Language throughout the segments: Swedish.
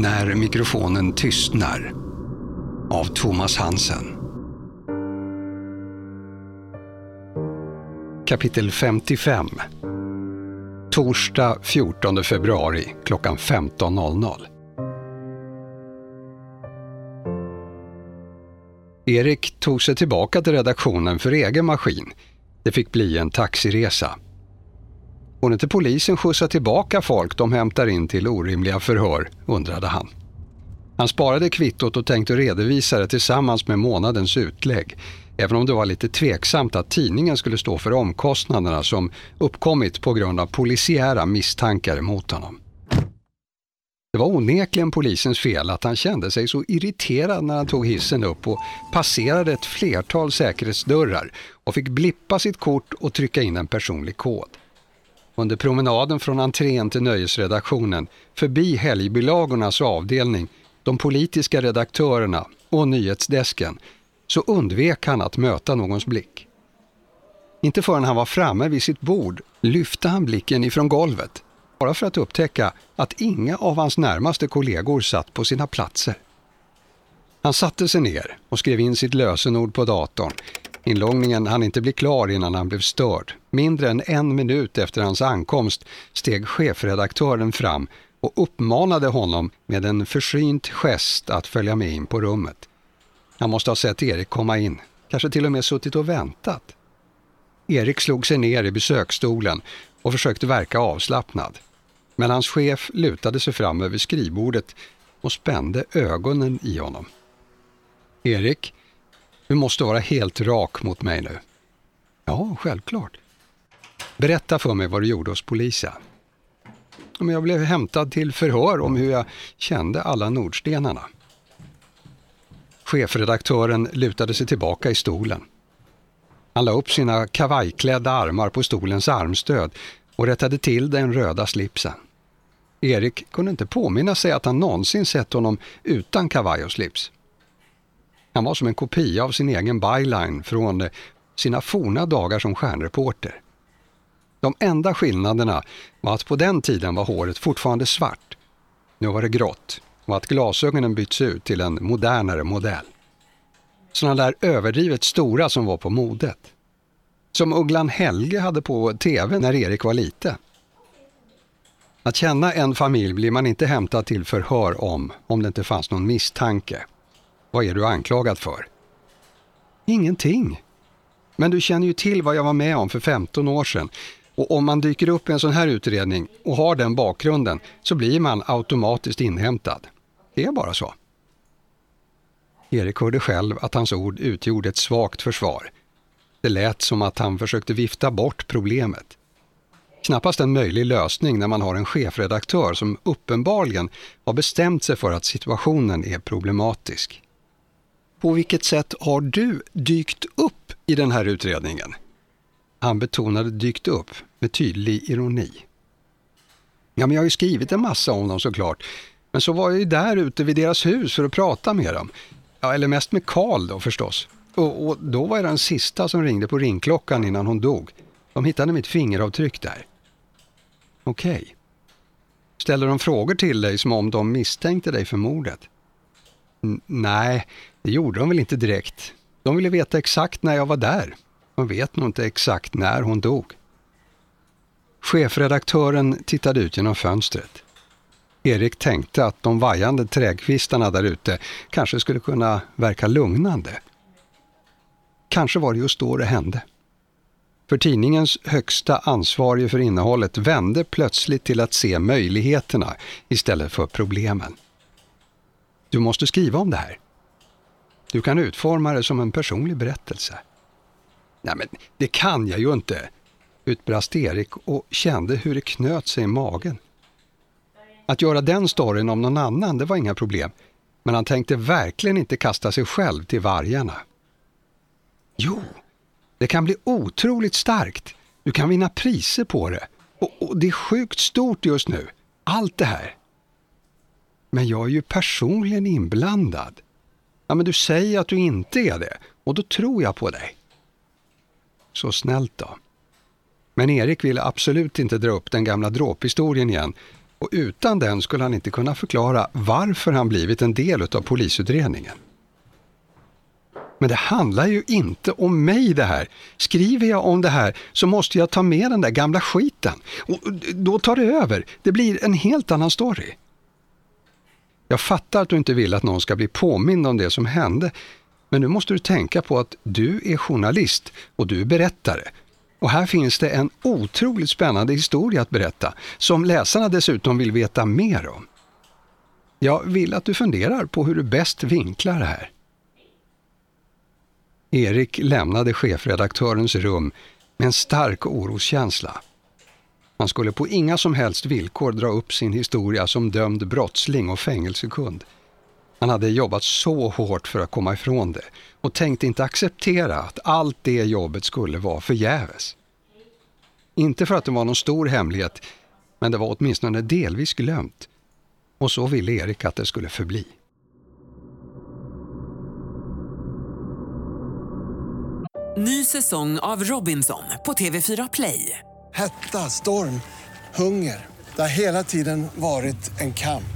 När mikrofonen tystnar av Thomas Hansen. Kapitel 55 Torsdag 14 februari klockan 15.00 Erik tog sig tillbaka till redaktionen för egen maskin. Det fick bli en taxiresa. Får inte polisen skjutsa tillbaka folk de hämtar in till orimliga förhör, undrade han. Han sparade kvittot och tänkte redovisa det tillsammans med månadens utlägg, även om det var lite tveksamt att tidningen skulle stå för omkostnaderna som uppkommit på grund av polisiära misstankar mot honom. Det var onekligen polisens fel att han kände sig så irriterad när han tog hissen upp och passerade ett flertal säkerhetsdörrar och fick blippa sitt kort och trycka in en personlig kod. Under promenaden från entrén till nöjesredaktionen, förbi helgbilagornas avdelning, de politiska redaktörerna och nyhetsdesken, så undvek han att möta någons blick. Inte förrän han var framme vid sitt bord lyfte han blicken ifrån golvet, bara för att upptäcka att inga av hans närmaste kollegor satt på sina platser. Han satte sig ner och skrev in sitt lösenord på datorn, Inloggningen hann inte bli klar innan han blev störd. Mindre än en minut efter hans ankomst steg chefredaktören fram och uppmanade honom med en försynt gest att följa med in på rummet. Han måste ha sett Erik komma in, kanske till och med suttit och väntat. Erik slog sig ner i besöksstolen och försökte verka avslappnad. Men hans chef lutade sig fram över skrivbordet och spände ögonen i honom. Erik, du måste vara helt rak mot mig nu. Ja, självklart. Berätta för mig vad du gjorde hos polisen. Jag blev hämtad till förhör om hur jag kände alla Nordstenarna. Chefredaktören lutade sig tillbaka i stolen. Han la upp sina kavajklädda armar på stolens armstöd och rättade till den röda slipsen. Erik kunde inte påminna sig att han någonsin sett honom utan kavaj och slips. Han var som en kopia av sin egen byline från sina forna dagar som stjärnreporter. De enda skillnaderna var att på den tiden var håret fortfarande svart. Nu var det grått och att glasögonen bytts ut till en modernare modell. Sådana där överdrivet stora som var på modet. Som Ugglan Helge hade på tv när Erik var liten. Att känna en familj blir man inte hämtad till förhör om, om det inte fanns någon misstanke. Vad är du anklagad för? Ingenting. Men du känner ju till vad jag var med om för 15 år sedan. Och om man dyker upp i en sån här utredning och har den bakgrunden så blir man automatiskt inhämtad. Det är bara så. Erik hörde själv att hans ord utgjorde ett svagt försvar. Det lät som att han försökte vifta bort problemet. Knappast en möjlig lösning när man har en chefredaktör som uppenbarligen har bestämt sig för att situationen är problematisk. På vilket sätt har du dykt upp i den här utredningen? Han betonade dykt upp med tydlig ironi. Ja, men jag har ju skrivit en massa om dem såklart. Men så var jag ju där ute vid deras hus för att prata med dem. Ja, eller mest med Karl då förstås. Och, och, då var jag den sista som ringde på ringklockan innan hon dog. De hittade mitt fingeravtryck där. Okej. Okay. Ställer de frågor till dig som om de misstänkte dig för mordet? N nej, det gjorde de väl inte direkt. De ville veta exakt när jag var där. Man vet nog inte exakt när hon dog. Chefredaktören tittade ut genom fönstret. Erik tänkte att de vajande trädkvistarna där ute kanske skulle kunna verka lugnande. Kanske var det just då det hände. För tidningens högsta ansvarige för innehållet vände plötsligt till att se möjligheterna istället för problemen. Du måste skriva om det här. Du kan utforma det som en personlig berättelse. Nej men det kan jag ju inte, utbrast Erik och kände hur det knöt sig i magen. Att göra den storyn om någon annan, det var inga problem. Men han tänkte verkligen inte kasta sig själv till vargarna. Jo, det kan bli otroligt starkt. Du kan vinna priser på det. Och, och det är sjukt stort just nu. Allt det här. Men jag är ju personligen inblandad. Ja, men du säger att du inte är det och då tror jag på dig. Så snällt då. Men Erik ville absolut inte dra upp den gamla dråphistorien igen och utan den skulle han inte kunna förklara varför han blivit en del av polisutredningen. Men det handlar ju inte om mig det här. Skriver jag om det här så måste jag ta med den där gamla skiten. Och då tar det över. Det blir en helt annan story. Jag fattar att du inte vill att någon ska bli påmind om det som hände. Men nu måste du tänka på att du är journalist och du är berättare. Och här finns det en otroligt spännande historia att berätta, som läsarna dessutom vill veta mer om. Jag vill att du funderar på hur du bäst vinklar det här. Erik lämnade chefredaktörens rum med en stark oroskänsla. Han skulle på inga som helst villkor dra upp sin historia som dömd brottsling och fängelsekund. Han hade jobbat så hårt för att komma ifrån det och tänkte inte acceptera att allt det jobbet skulle vara förgäves. Inte för att det var någon stor hemlighet, men det var åtminstone delvis glömt. Och så ville Erik att det skulle förbli. Ny säsong av Robinson på TV4 Play. Hetta, storm, hunger. Det har hela tiden varit en kamp.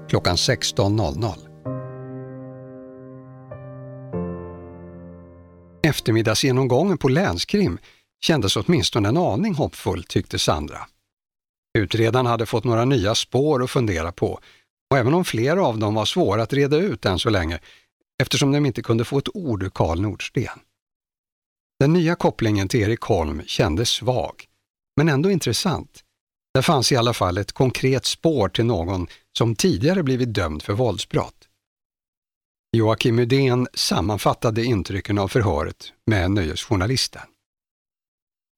klockan 16.00. Eftermiddagsgenomgången på länskrim kändes åtminstone en aning hoppfull, tyckte Sandra. Utredaren hade fått några nya spår att fundera på och även om flera av dem var svåra att reda ut än så länge eftersom de inte kunde få ett ord ur Karl Nordsten. Den nya kopplingen till Erik Holm kändes svag, men ändå intressant. Det fanns i alla fall ett konkret spår till någon som tidigare blivit dömd för våldsbrott. Joakim Udén sammanfattade intrycken av förhöret med Nöjesjournalisten.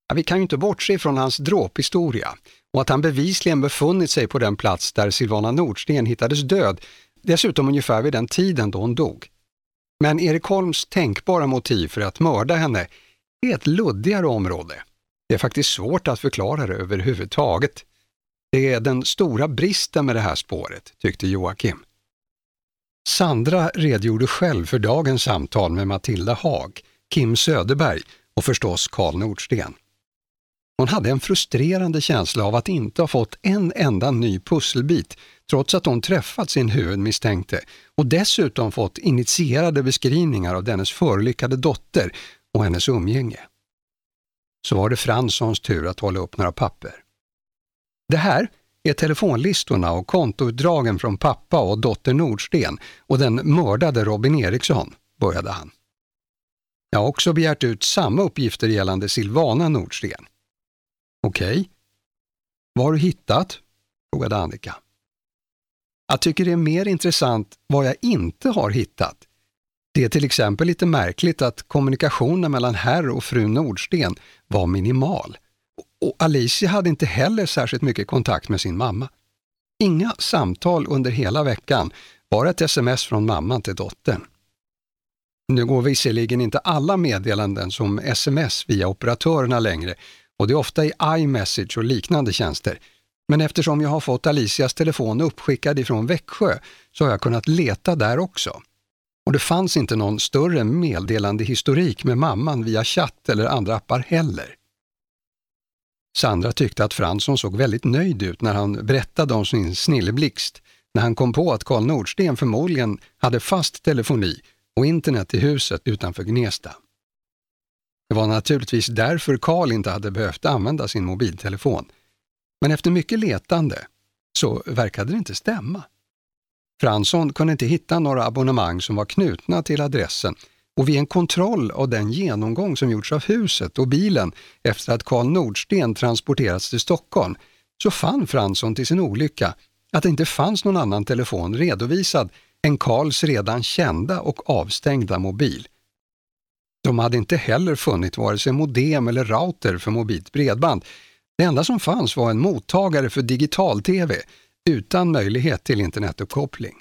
Ja, vi kan ju inte bortse från hans dråphistoria och att han bevisligen befunnit sig på den plats där Silvana Nordsten hittades död, dessutom ungefär vid den tiden då hon dog. Men Erik Holms tänkbara motiv för att mörda henne är ett luddigare område. Det är faktiskt svårt att förklara det överhuvudtaget. Det är den stora bristen med det här spåret, tyckte Joakim. Sandra redogjorde själv för dagens samtal med Matilda Haag, Kim Söderberg och förstås Karl Nordsten. Hon hade en frustrerande känsla av att inte ha fått en enda ny pusselbit trots att hon träffat sin huvudmisstänkte och dessutom fått initierade beskrivningar av dennes förlyckade dotter och hennes umgänge. Så var det Franssons tur att hålla upp några papper. Det här är telefonlistorna och kontoutdragen från pappa och dotter Nordsten och den mördade Robin Eriksson, började han. Jag har också begärt ut samma uppgifter gällande Silvana Nordsten. Okej. Okay. Vad har du hittat? frågade Annika. Jag tycker det är mer intressant vad jag inte har hittat. Det är till exempel lite märkligt att kommunikationen mellan herr och fru Nordsten var minimal. Och Alicia hade inte heller särskilt mycket kontakt med sin mamma. Inga samtal under hela veckan, bara ett sms från mamman till dottern. Nu går visserligen inte alla meddelanden som sms via operatörerna längre och det är ofta i iMessage och liknande tjänster. Men eftersom jag har fått Alicias telefon uppskickad ifrån Växjö så har jag kunnat leta där också. Och det fanns inte någon större meddelande historik med mamman via chatt eller andra appar heller. Sandra tyckte att Fransson såg väldigt nöjd ut när han berättade om sin snilleblixt, när han kom på att Karl Nordsten förmodligen hade fast telefoni och internet i huset utanför Gnesta. Det var naturligtvis därför Karl inte hade behövt använda sin mobiltelefon. Men efter mycket letande så verkade det inte stämma. Fransson kunde inte hitta några abonnemang som var knutna till adressen och vid en kontroll av den genomgång som gjorts av huset och bilen efter att Karl Nordsten transporterats till Stockholm så fann Fransson till sin olycka att det inte fanns någon annan telefon redovisad än Karls redan kända och avstängda mobil. De hade inte heller funnit vare sig modem eller router för mobilt bredband. Det enda som fanns var en mottagare för digital-tv utan möjlighet till internetuppkoppling.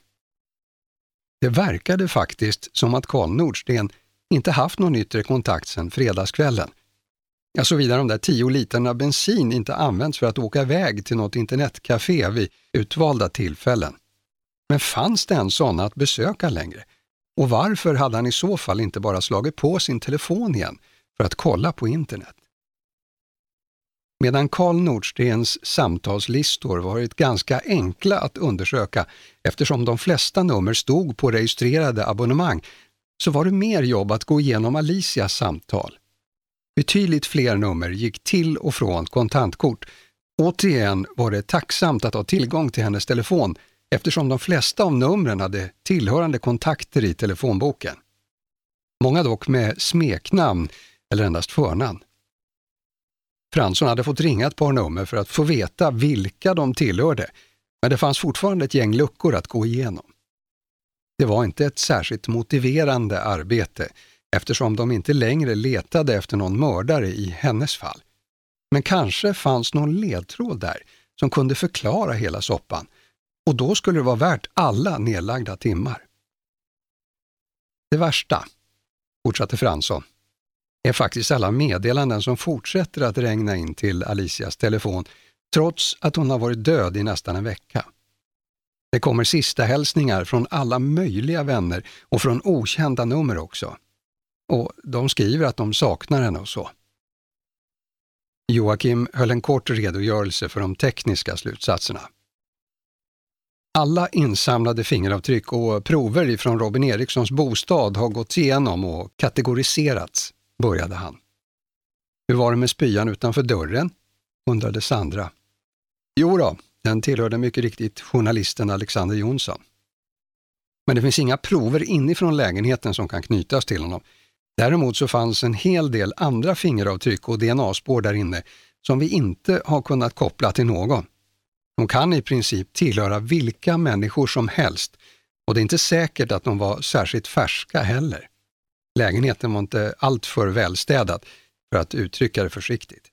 Det verkade faktiskt som att Karl Nordsten inte haft någon yttre kontakt sedan fredagskvällen. Ja, såvida de där tio literna bensin inte använts för att åka iväg till något internetcafé vid utvalda tillfällen. Men fanns det ens sådana att besöka längre? Och varför hade han i så fall inte bara slagit på sin telefon igen för att kolla på internet? Medan Karl Nordstens samtalslistor varit ganska enkla att undersöka eftersom de flesta nummer stod på registrerade abonnemang, så var det mer jobb att gå igenom Alicias samtal. Betydligt fler nummer gick till och från kontantkort. Återigen var det tacksamt att ha tillgång till hennes telefon eftersom de flesta av numren hade tillhörande kontakter i telefonboken. Många dock med smeknamn eller endast förnamn. Fransson hade fått ringa ett par nummer för att få veta vilka de tillhörde, men det fanns fortfarande ett gäng luckor att gå igenom. Det var inte ett särskilt motiverande arbete eftersom de inte längre letade efter någon mördare i hennes fall. Men kanske fanns någon ledtråd där som kunde förklara hela soppan och då skulle det vara värt alla nedlagda timmar. Det värsta, fortsatte Fransson, är faktiskt alla meddelanden som fortsätter att regna in till Alicias telefon trots att hon har varit död i nästan en vecka. Det kommer sista hälsningar från alla möjliga vänner och från okända nummer också. Och de skriver att de saknar henne och så. Joakim höll en kort redogörelse för de tekniska slutsatserna. Alla insamlade fingeravtryck och prover ifrån Robin Erikssons bostad har gått igenom och kategoriserats, började han. Hur var det med spyan utanför dörren? undrade Sandra. Jo då, den tillhörde mycket riktigt journalisten Alexander Jonsson. Men det finns inga prover inifrån lägenheten som kan knytas till honom. Däremot så fanns en hel del andra fingeravtryck och DNA-spår där inne som vi inte har kunnat koppla till någon. De kan i princip tillhöra vilka människor som helst och det är inte säkert att de var särskilt färska heller. Lägenheten var inte alltför välstädad, för att uttrycka det försiktigt.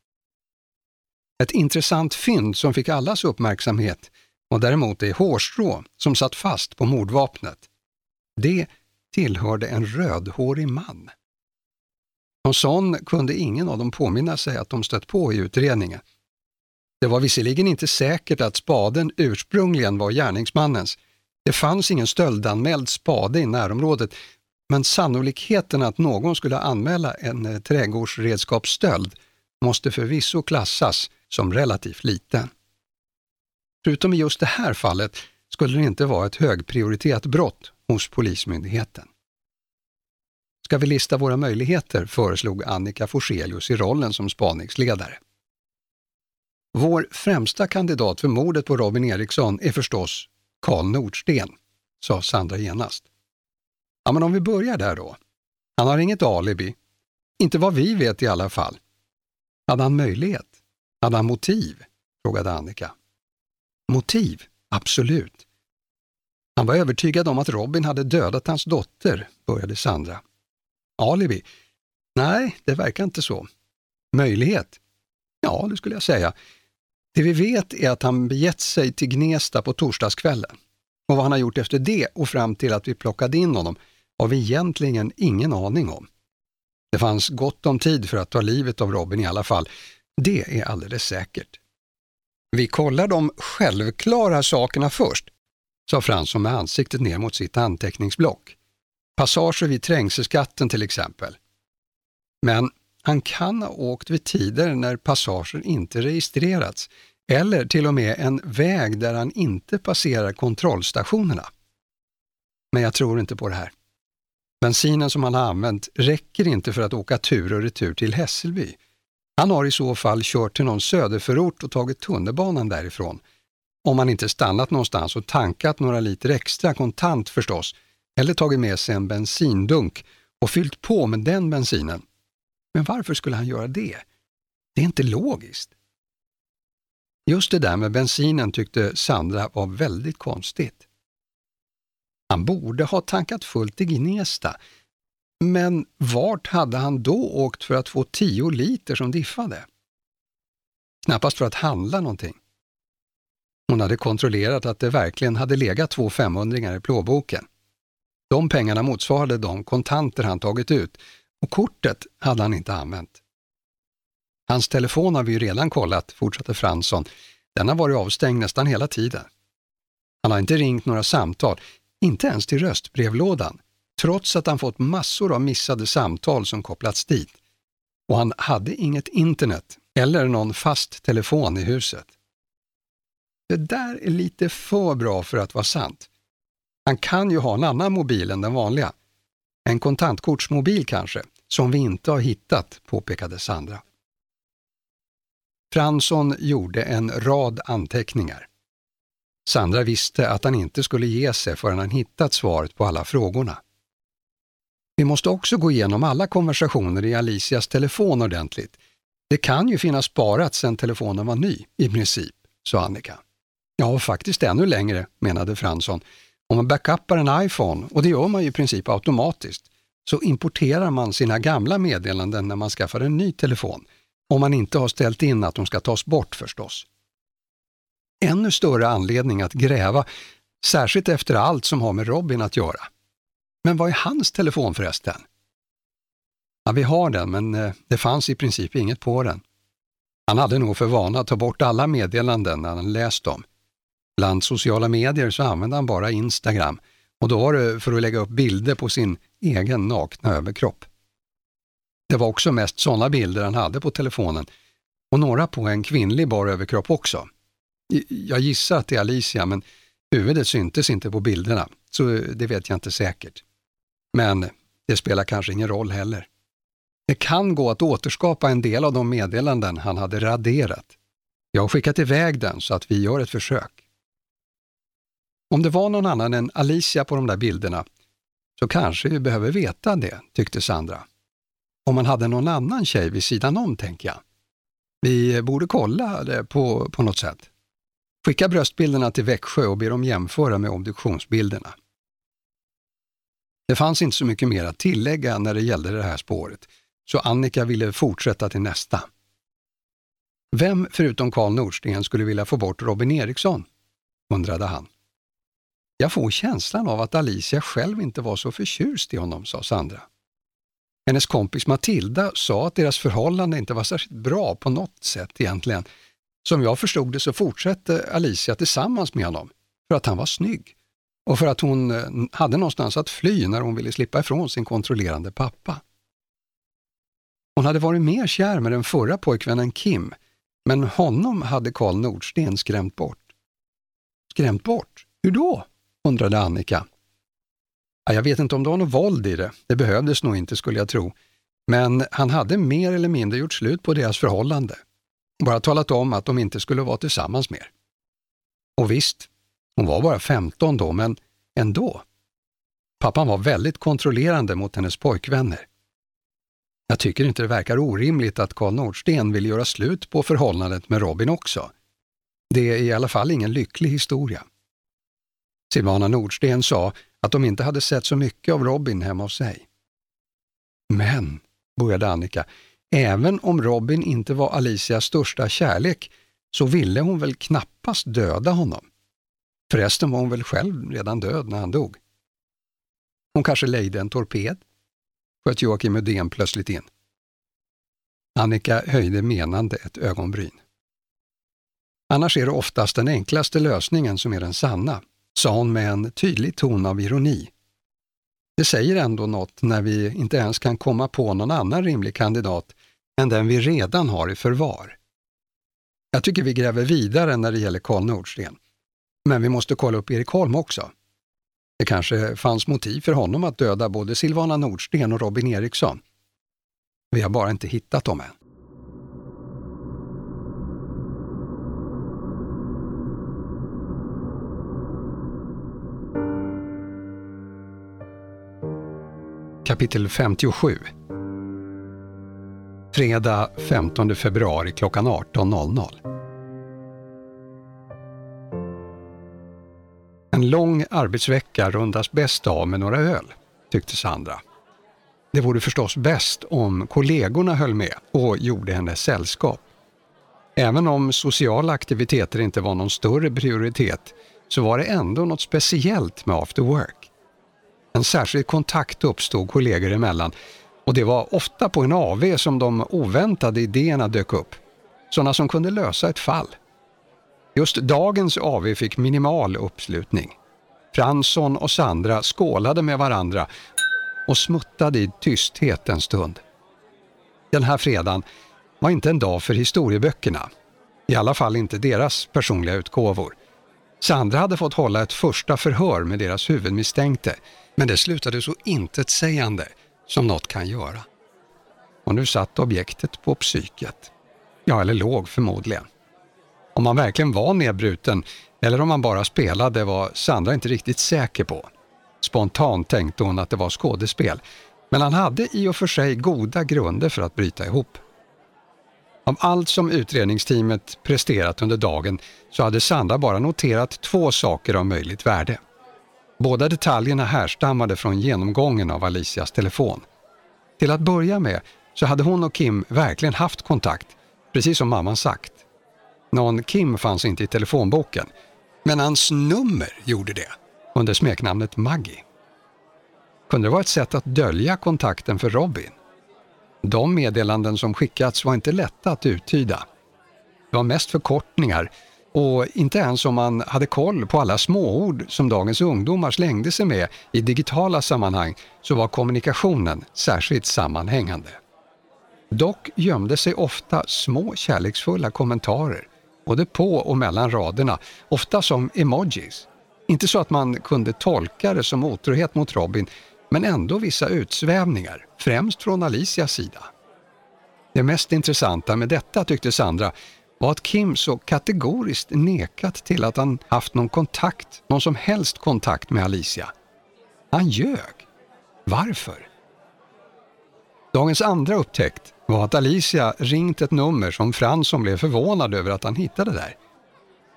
Ett intressant fynd som fick allas uppmärksamhet var däremot det hårstrå som satt fast på mordvapnet. Det tillhörde en rödhårig man. Någon sån kunde ingen av dem påminna sig att de stött på i utredningen. Det var visserligen inte säkert att spaden ursprungligen var gärningsmannens. Det fanns ingen stöldanmäld spade i närområdet, men sannolikheten att någon skulle anmäla en eh, trädgårdsredskapsstöld måste förvisso klassas som relativt liten. Förutom i just det här fallet skulle det inte vara ett högprioriterat brott hos Polismyndigheten. Ska vi lista våra möjligheter, föreslog Annika Forselius i rollen som spaningsledare. Vår främsta kandidat för mordet på Robin Eriksson är förstås Karl Nordsten, sa Sandra genast. Ja, men om vi börjar där då. Han har inget alibi. Inte vad vi vet i alla fall. Hade han möjlighet? Hade han motiv? frågade Annika. Motiv? Absolut. Han var övertygad om att Robin hade dödat hans dotter, började Sandra. Alibi? Nej, det verkar inte så. Möjlighet? Ja, det skulle jag säga. Det vi vet är att han begett sig till Gnesta på torsdagskvällen. Och vad han har gjort efter det och fram till att vi plockade in honom har vi egentligen ingen aning om. Det fanns gott om tid för att ta livet av Robin i alla fall. Det är alldeles säkert. Vi kollar de självklara sakerna först, sa Fransson med ansiktet ner mot sitt anteckningsblock. Passager vid trängselskatten till exempel. Men han kan ha åkt vid tider när passager inte registrerats eller till och med en väg där han inte passerar kontrollstationerna. Men jag tror inte på det här. Bensinen som han har använt räcker inte för att åka tur och retur till Hässelby. Han har i så fall kört till någon söderförort och tagit tunnelbanan därifrån. Om han inte stannat någonstans och tankat några liter extra kontant förstås, eller tagit med sig en bensindunk och fyllt på med den bensinen. Men varför skulle han göra det? Det är inte logiskt. Just det där med bensinen tyckte Sandra var väldigt konstigt. Han borde ha tankat fullt i Gnesta, men vart hade han då åkt för att få tio liter som diffade? Knappast för att handla någonting. Hon hade kontrollerat att det verkligen hade legat två 500 i plånboken. De pengarna motsvarade de kontanter han tagit ut och kortet hade han inte använt. Hans telefon har vi ju redan kollat, fortsatte Fransson. Den har varit avstängd nästan hela tiden. Han har inte ringt några samtal, inte ens till röstbrevlådan, trots att han fått massor av missade samtal som kopplats dit. Och han hade inget internet eller någon fast telefon i huset. Det där är lite för bra för att vara sant. Han kan ju ha en annan mobil än den vanliga. En kontantkortsmobil kanske, som vi inte har hittat, påpekade Sandra. Fransson gjorde en rad anteckningar. Sandra visste att han inte skulle ge sig förrän han hittat svaret på alla frågorna. Vi måste också gå igenom alla konversationer i Alicias telefon ordentligt. Det kan ju finnas sparat sedan telefonen var ny, i princip, sa Annika. Ja, faktiskt ännu längre, menade Fransson. Om man backuppar en iPhone, och det gör man ju i princip automatiskt, så importerar man sina gamla meddelanden när man skaffar en ny telefon. Om man inte har ställt in att de ska tas bort förstås. Ännu större anledning att gräva, särskilt efter allt som har med Robin att göra. Men vad är hans telefon förresten? Ja, vi har den, men eh, det fanns i princip inget på den. Han hade nog för vana att ta bort alla meddelanden när han läst dem. Bland sociala medier så använde han bara Instagram och då var det för att lägga upp bilder på sin egen nakna överkropp. Det var också mest sådana bilder han hade på telefonen och några på en kvinnlig bar överkropp också. Jag gissar att det är Alicia, men huvudet syntes inte på bilderna, så det vet jag inte säkert. Men det spelar kanske ingen roll heller. Det kan gå att återskapa en del av de meddelanden han hade raderat. Jag har skickat iväg den så att vi gör ett försök. Om det var någon annan än Alicia på de där bilderna så kanske vi behöver veta det, tyckte Sandra. Om man hade någon annan tjej vid sidan om, tänker jag. Vi borde kolla det på, på något sätt. Skicka bröstbilderna till Växjö och be dem jämföra med obduktionsbilderna. Det fanns inte så mycket mer att tillägga när det gällde det här spåret, så Annika ville fortsätta till nästa. Vem förutom Karl Nordsten skulle vilja få bort Robin Eriksson? undrade han. Jag får känslan av att Alicia själv inte var så förtjust i honom, sa Sandra. Hennes kompis Matilda sa att deras förhållande inte var särskilt bra på något sätt egentligen. Som jag förstod det så fortsatte Alicia tillsammans med honom för att han var snygg och för att hon eh, hade någonstans att fly när hon ville slippa ifrån sin kontrollerande pappa. Hon hade varit mer kär med den förra pojkvännen Kim, men honom hade Karl Nordsten skrämt bort. Skrämt bort? Hur då? undrade Annika. Jag vet inte om det var något våld i det, det behövdes nog inte skulle jag tro. Men han hade mer eller mindre gjort slut på deras förhållande. Bara talat om att de inte skulle vara tillsammans mer. Och visst, hon var bara 15 då, men ändå. Pappan var väldigt kontrollerande mot hennes pojkvänner. Jag tycker inte det verkar orimligt att Karl Nordsten vill göra slut på förhållandet med Robin också. Det är i alla fall ingen lycklig historia. Silvana Nordsten sa att de inte hade sett så mycket av Robin hemma hos sig. Men, började Annika, även om Robin inte var Alicias största kärlek så ville hon väl knappast döda honom. Förresten var hon väl själv redan död när han dog. Hon kanske lejde en torped? sköt Joakim Uddén plötsligt in. Annika höjde menande ett ögonbryn. Annars är det oftast den enklaste lösningen som är den sanna, sa hon med en tydlig ton av ironi. Det säger ändå något när vi inte ens kan komma på någon annan rimlig kandidat än den vi redan har i förvar. Jag tycker vi gräver vidare när det gäller Karl Nordsten. Men vi måste kolla upp Erik Holm också. Det kanske fanns motiv för honom att döda både Silvana Nordsten och Robin Eriksson. Vi har bara inte hittat dem än. Kapitel 57 Fredag 15 februari klockan 18.00 En lång arbetsvecka rundas bäst av med några öl, tyckte Sandra. Det vore förstås bäst om kollegorna höll med och gjorde henne sällskap. Även om sociala aktiviteter inte var någon större prioritet så var det ändå något speciellt med after work. En särskild kontakt uppstod kollegor emellan och det var ofta på en AV som de oväntade idéerna dök upp. Sådana som kunde lösa ett fall. Just dagens AV fick minimal uppslutning. Fransson och Sandra skålade med varandra och smuttade i tysthet en stund. Den här fredagen var inte en dag för historieböckerna. I alla fall inte deras personliga utgåvor. Sandra hade fått hålla ett första förhör med deras huvudmisstänkte, men det slutade så intetsägande som något kan göra. Och nu satt objektet på psyket. Ja, eller låg förmodligen. Om han verkligen var nedbruten eller om han bara spelade var Sandra inte riktigt säker på. Spontant tänkte hon att det var skådespel, men han hade i och för sig goda grunder för att bryta ihop. Av allt som utredningsteamet presterat under dagen så hade Sandra bara noterat två saker av möjligt värde. Båda detaljerna härstammade från genomgången av Alicias telefon. Till att börja med så hade hon och Kim verkligen haft kontakt, precis som mamman sagt. Någon Kim fanns inte i telefonboken, men hans nummer gjorde det, under smeknamnet Maggie. Kunde det vara ett sätt att dölja kontakten för Robin? De meddelanden som skickats var inte lätta att uttyda. Det var mest förkortningar och inte ens om man hade koll på alla småord som dagens ungdomar slängde sig med i digitala sammanhang så var kommunikationen särskilt sammanhängande. Dock gömde sig ofta små kärleksfulla kommentarer, både på och mellan raderna, ofta som emojis. Inte så att man kunde tolka det som otrohet mot Robin, men ändå vissa utsvävningar, främst från Alicias sida. Det mest intressanta med detta tyckte Sandra var att Kim så kategoriskt nekat till att han haft någon kontakt, någon som helst kontakt med Alicia. Han ljög. Varför? Dagens andra upptäckt var att Alicia ringt ett nummer som Fransson blev förvånad över att han hittade där.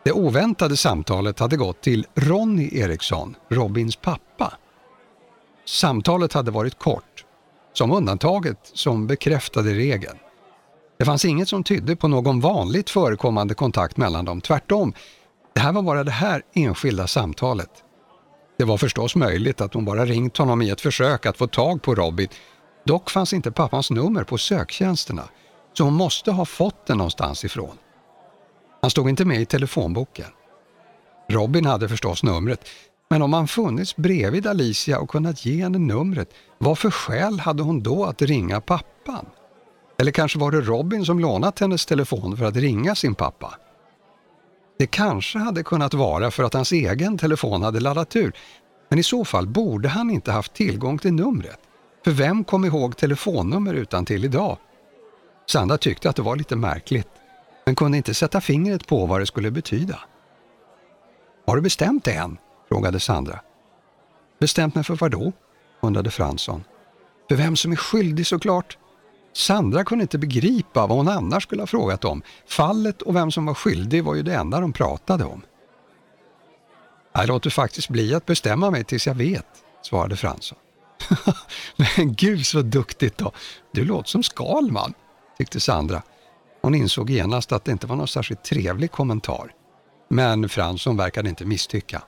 Det oväntade samtalet hade gått till Ronny Eriksson, Robins pappa. Samtalet hade varit kort, som undantaget som bekräftade regeln. Det fanns inget som tydde på någon vanligt förekommande kontakt mellan dem, tvärtom. Det här var bara det här enskilda samtalet. Det var förstås möjligt att hon bara ringt honom i ett försök att få tag på Robin. Dock fanns inte pappans nummer på söktjänsterna, så hon måste ha fått det någonstans ifrån. Han stod inte med i telefonboken. Robin hade förstås numret, men om han funnits bredvid Alicia och kunnat ge henne numret, vad för skäl hade hon då att ringa pappan? Eller kanske var det Robin som lånat hennes telefon för att ringa sin pappa? Det kanske hade kunnat vara för att hans egen telefon hade laddat ur, men i så fall borde han inte haft tillgång till numret. För vem kom ihåg telefonnummer utan till idag? Sandra tyckte att det var lite märkligt, men kunde inte sätta fingret på vad det skulle betyda. Har du bestämt det än? frågade Sandra. Bestämt mig för vad då? undrade Fransson. För vem som är skyldig såklart. Sandra kunde inte begripa vad hon annars skulle ha frågat om. Fallet och vem som var skyldig var ju det enda de pratade om. Jag låter faktiskt bli att bestämma mig tills jag vet, svarade Fransson. Men gud så duktigt då! Du låter som Skalman, tyckte Sandra. Hon insåg genast att det inte var någon särskilt trevlig kommentar. Men Fransson verkade inte misstycka.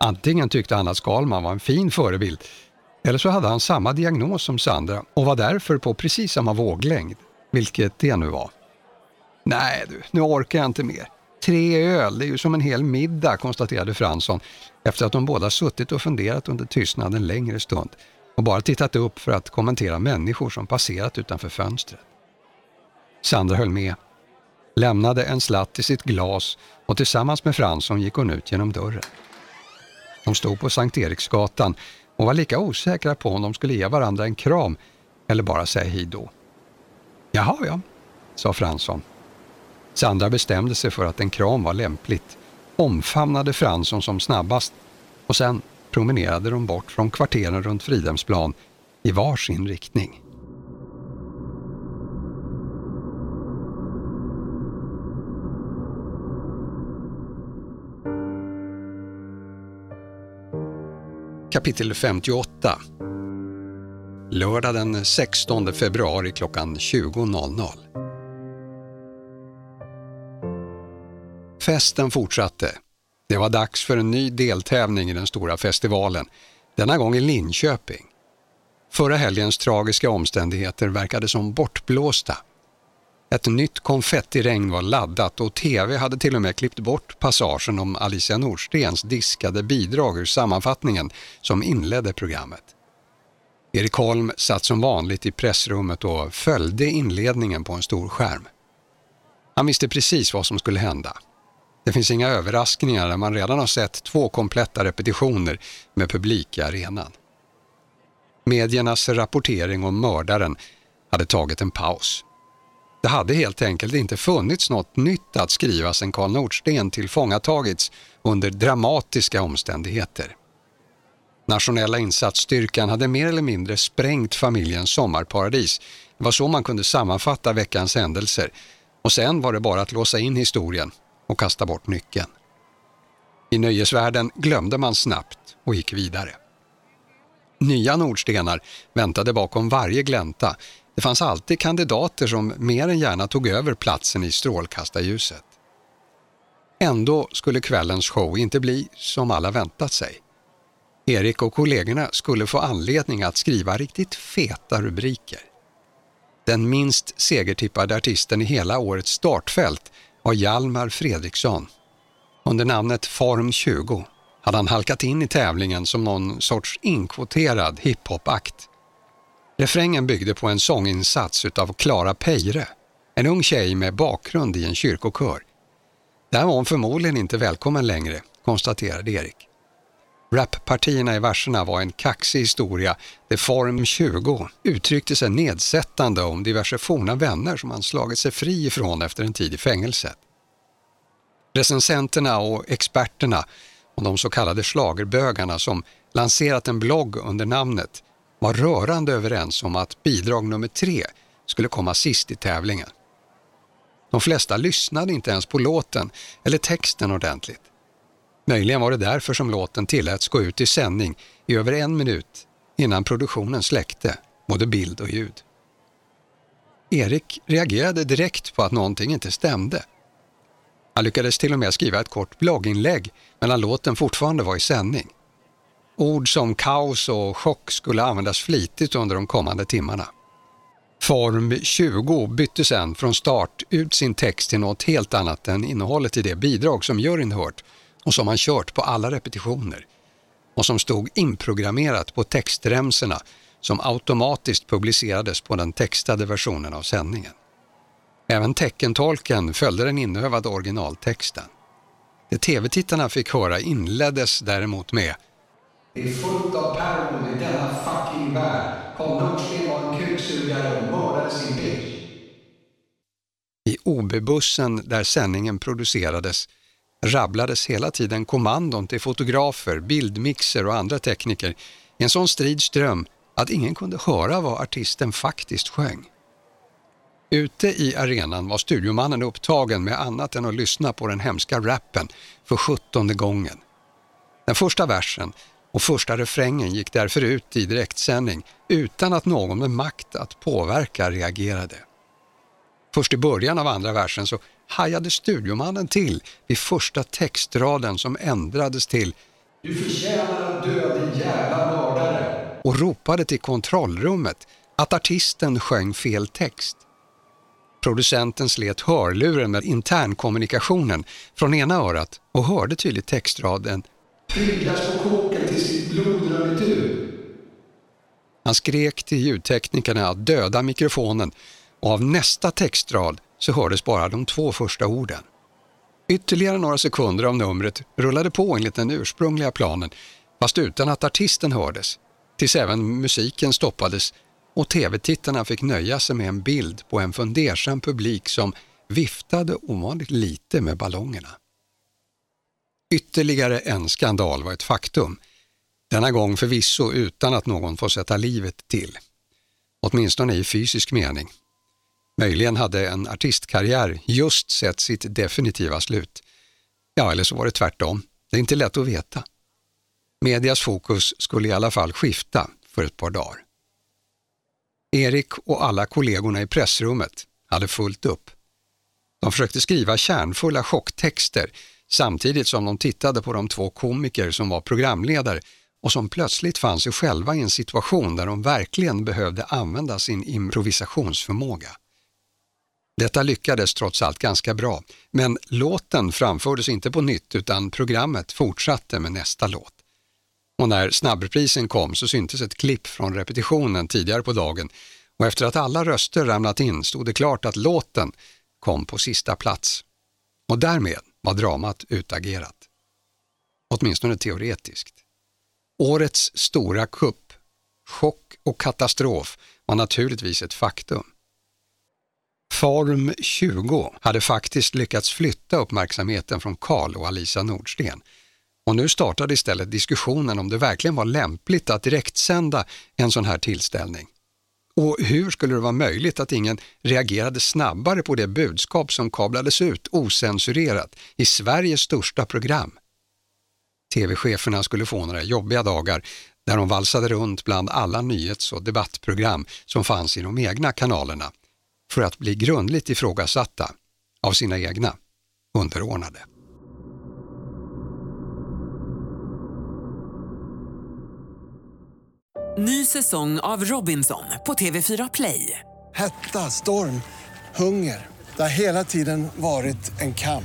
Antingen tyckte han att Skalman var en fin förebild eller så hade han samma diagnos som Sandra och var därför på precis samma våglängd, vilket det nu var. Nej du, nu orkar jag inte mer. Tre öl, det är ju som en hel middag, konstaterade Fransson efter att de båda suttit och funderat under tystnad en längre stund och bara tittat upp för att kommentera människor som passerat utanför fönstret. Sandra höll med, lämnade en slatt i sitt glas och tillsammans med Fransson gick hon ut genom dörren. De stod på Sankt Eriksgatan och var lika osäkra på om de skulle ge varandra en kram eller bara säga hej då. Jaha, ja, sa Fransson. Sandra bestämde sig för att en kram var lämpligt, omfamnade Fransson som snabbast och sen promenerade de bort från kvarteren runt Fridhemsplan i var sin riktning. Kapitel 58 Lördag den 16 februari klockan 20.00 Festen fortsatte. Det var dags för en ny deltävling i den stora festivalen, denna gång i Linköping. Förra helgens tragiska omständigheter verkade som bortblåsta. Ett nytt konfettiregn var laddat och TV hade till och med klippt bort passagen om Alicia Nordstens diskade bidrag ur sammanfattningen som inledde programmet. Erik Holm satt som vanligt i pressrummet och följde inledningen på en stor skärm. Han visste precis vad som skulle hända. Det finns inga överraskningar när man redan har sett två kompletta repetitioner med publik i arenan. Mediernas rapportering om mördaren hade tagit en paus. Det hade helt enkelt inte funnits något nytt att skriva sedan Karl Nordsten tillfångatagits under dramatiska omständigheter. Nationella insatsstyrkan hade mer eller mindre sprängt familjens sommarparadis. Det var så man kunde sammanfatta veckans händelser. Och sen var det bara att låsa in historien och kasta bort nyckeln. I nöjesvärlden glömde man snabbt och gick vidare. Nya Nordstenar väntade bakom varje glänta. Det fanns alltid kandidater som mer än gärna tog över platsen i strålkastarljuset. Ändå skulle kvällens show inte bli som alla väntat sig. Erik och kollegorna skulle få anledning att skriva riktigt feta rubriker. Den minst segertippade artisten i hela årets startfält var Hjalmar Fredriksson. Under namnet Form 20 hade han halkat in i tävlingen som någon sorts inkvoterad hiphop-akt. Refrängen byggde på en sånginsats utav Klara Peire, en ung tjej med bakgrund i en kyrkokör. Där var hon förmodligen inte välkommen längre, konstaterade Erik. Rappartierna i verserna var en kaxig historia där Form 20 uttryckte sig nedsättande om diverse forna vänner som han slagit sig fri ifrån efter en tid i fängelset. Recensenterna och experterna och de så kallade slagerbögarna som lanserat en blogg under namnet var rörande överens om att bidrag nummer tre skulle komma sist i tävlingen. De flesta lyssnade inte ens på låten eller texten ordentligt. Möjligen var det därför som låten tilläts gå ut i sändning i över en minut innan produktionen släckte både bild och ljud. Erik reagerade direkt på att någonting inte stämde. Han lyckades till och med skriva ett kort blogginlägg medan låten fortfarande var i sändning. Ord som kaos och chock skulle användas flitigt under de kommande timmarna. Form 20 bytte sedan från start ut sin text till något helt annat än innehållet i det bidrag som juryn hört och som han kört på alla repetitioner och som stod inprogrammerat på textremsorna som automatiskt publicerades på den textade versionen av sändningen. Även teckentolken följde den inövade originaltexten. Det tv-tittarna fick höra inleddes däremot med det är fullt av päron i denna fucking värld. Karl Nordsten var en kuksugare och mördade sin bitch. I OB-bussen där sändningen producerades rabblades hela tiden kommandon till fotografer, bildmixer och andra tekniker i en sån strid ström att ingen kunde höra vad artisten faktiskt sjöng. Ute i arenan var studiomannen upptagen med annat än att lyssna på den hemska rappen för sjuttonde gången. Den första versen och första refrängen gick därför ut i direktsändning utan att någon med makt att påverka reagerade. Först i början av andra versen så hajade studiomannen till vid första textraden som ändrades till Du förtjänar att dö din jävla mördare och ropade till kontrollrummet att artisten sjöng fel text. Producenten slet hörluren med internkommunikationen från ena örat och hörde tydligt textraden Pryglas på kåken till sitt blod runnit. Han skrek till ljudteknikerna att döda mikrofonen och av nästa textrad så hördes bara de två första orden. Ytterligare några sekunder av numret rullade på enligt den ursprungliga planen fast utan att artisten hördes, tills även musiken stoppades och tv-tittarna fick nöja sig med en bild på en fundersam publik som viftade ovanligt lite med ballongerna. Ytterligare en skandal var ett faktum. Denna gång förvisso utan att någon får sätta livet till. Åtminstone i fysisk mening. Möjligen hade en artistkarriär just sett sitt definitiva slut. Ja, eller så var det tvärtom. Det är inte lätt att veta. Medias fokus skulle i alla fall skifta för ett par dagar. Erik och alla kollegorna i pressrummet hade fullt upp. De försökte skriva kärnfulla chocktexter samtidigt som de tittade på de två komiker som var programledare och som plötsligt fann sig själva i en situation där de verkligen behövde använda sin improvisationsförmåga. Detta lyckades trots allt ganska bra, men låten framfördes inte på nytt utan programmet fortsatte med nästa låt. Och när snabbreprisen kom så syntes ett klipp från repetitionen tidigare på dagen och efter att alla röster ramlat in stod det klart att låten kom på sista plats. Och därmed var dramat utagerat. Åtminstone teoretiskt. Årets stora kupp, chock och katastrof var naturligtvis ett faktum. Farm 20 hade faktiskt lyckats flytta uppmärksamheten från Karl och Alisa Nordsten. Och nu startade istället diskussionen om det verkligen var lämpligt att direktsända en sån här tillställning. Och hur skulle det vara möjligt att ingen reagerade snabbare på det budskap som kablades ut osensurerat i Sveriges största program? TV-cheferna skulle få några jobbiga dagar där de valsade runt bland alla nyhets och debattprogram som fanns i de egna kanalerna för att bli grundligt ifrågasatta av sina egna underordnade. Ny säsong av Robinson på TV4 Play. Hetta, storm, hunger. Det har hela tiden varit en kamp.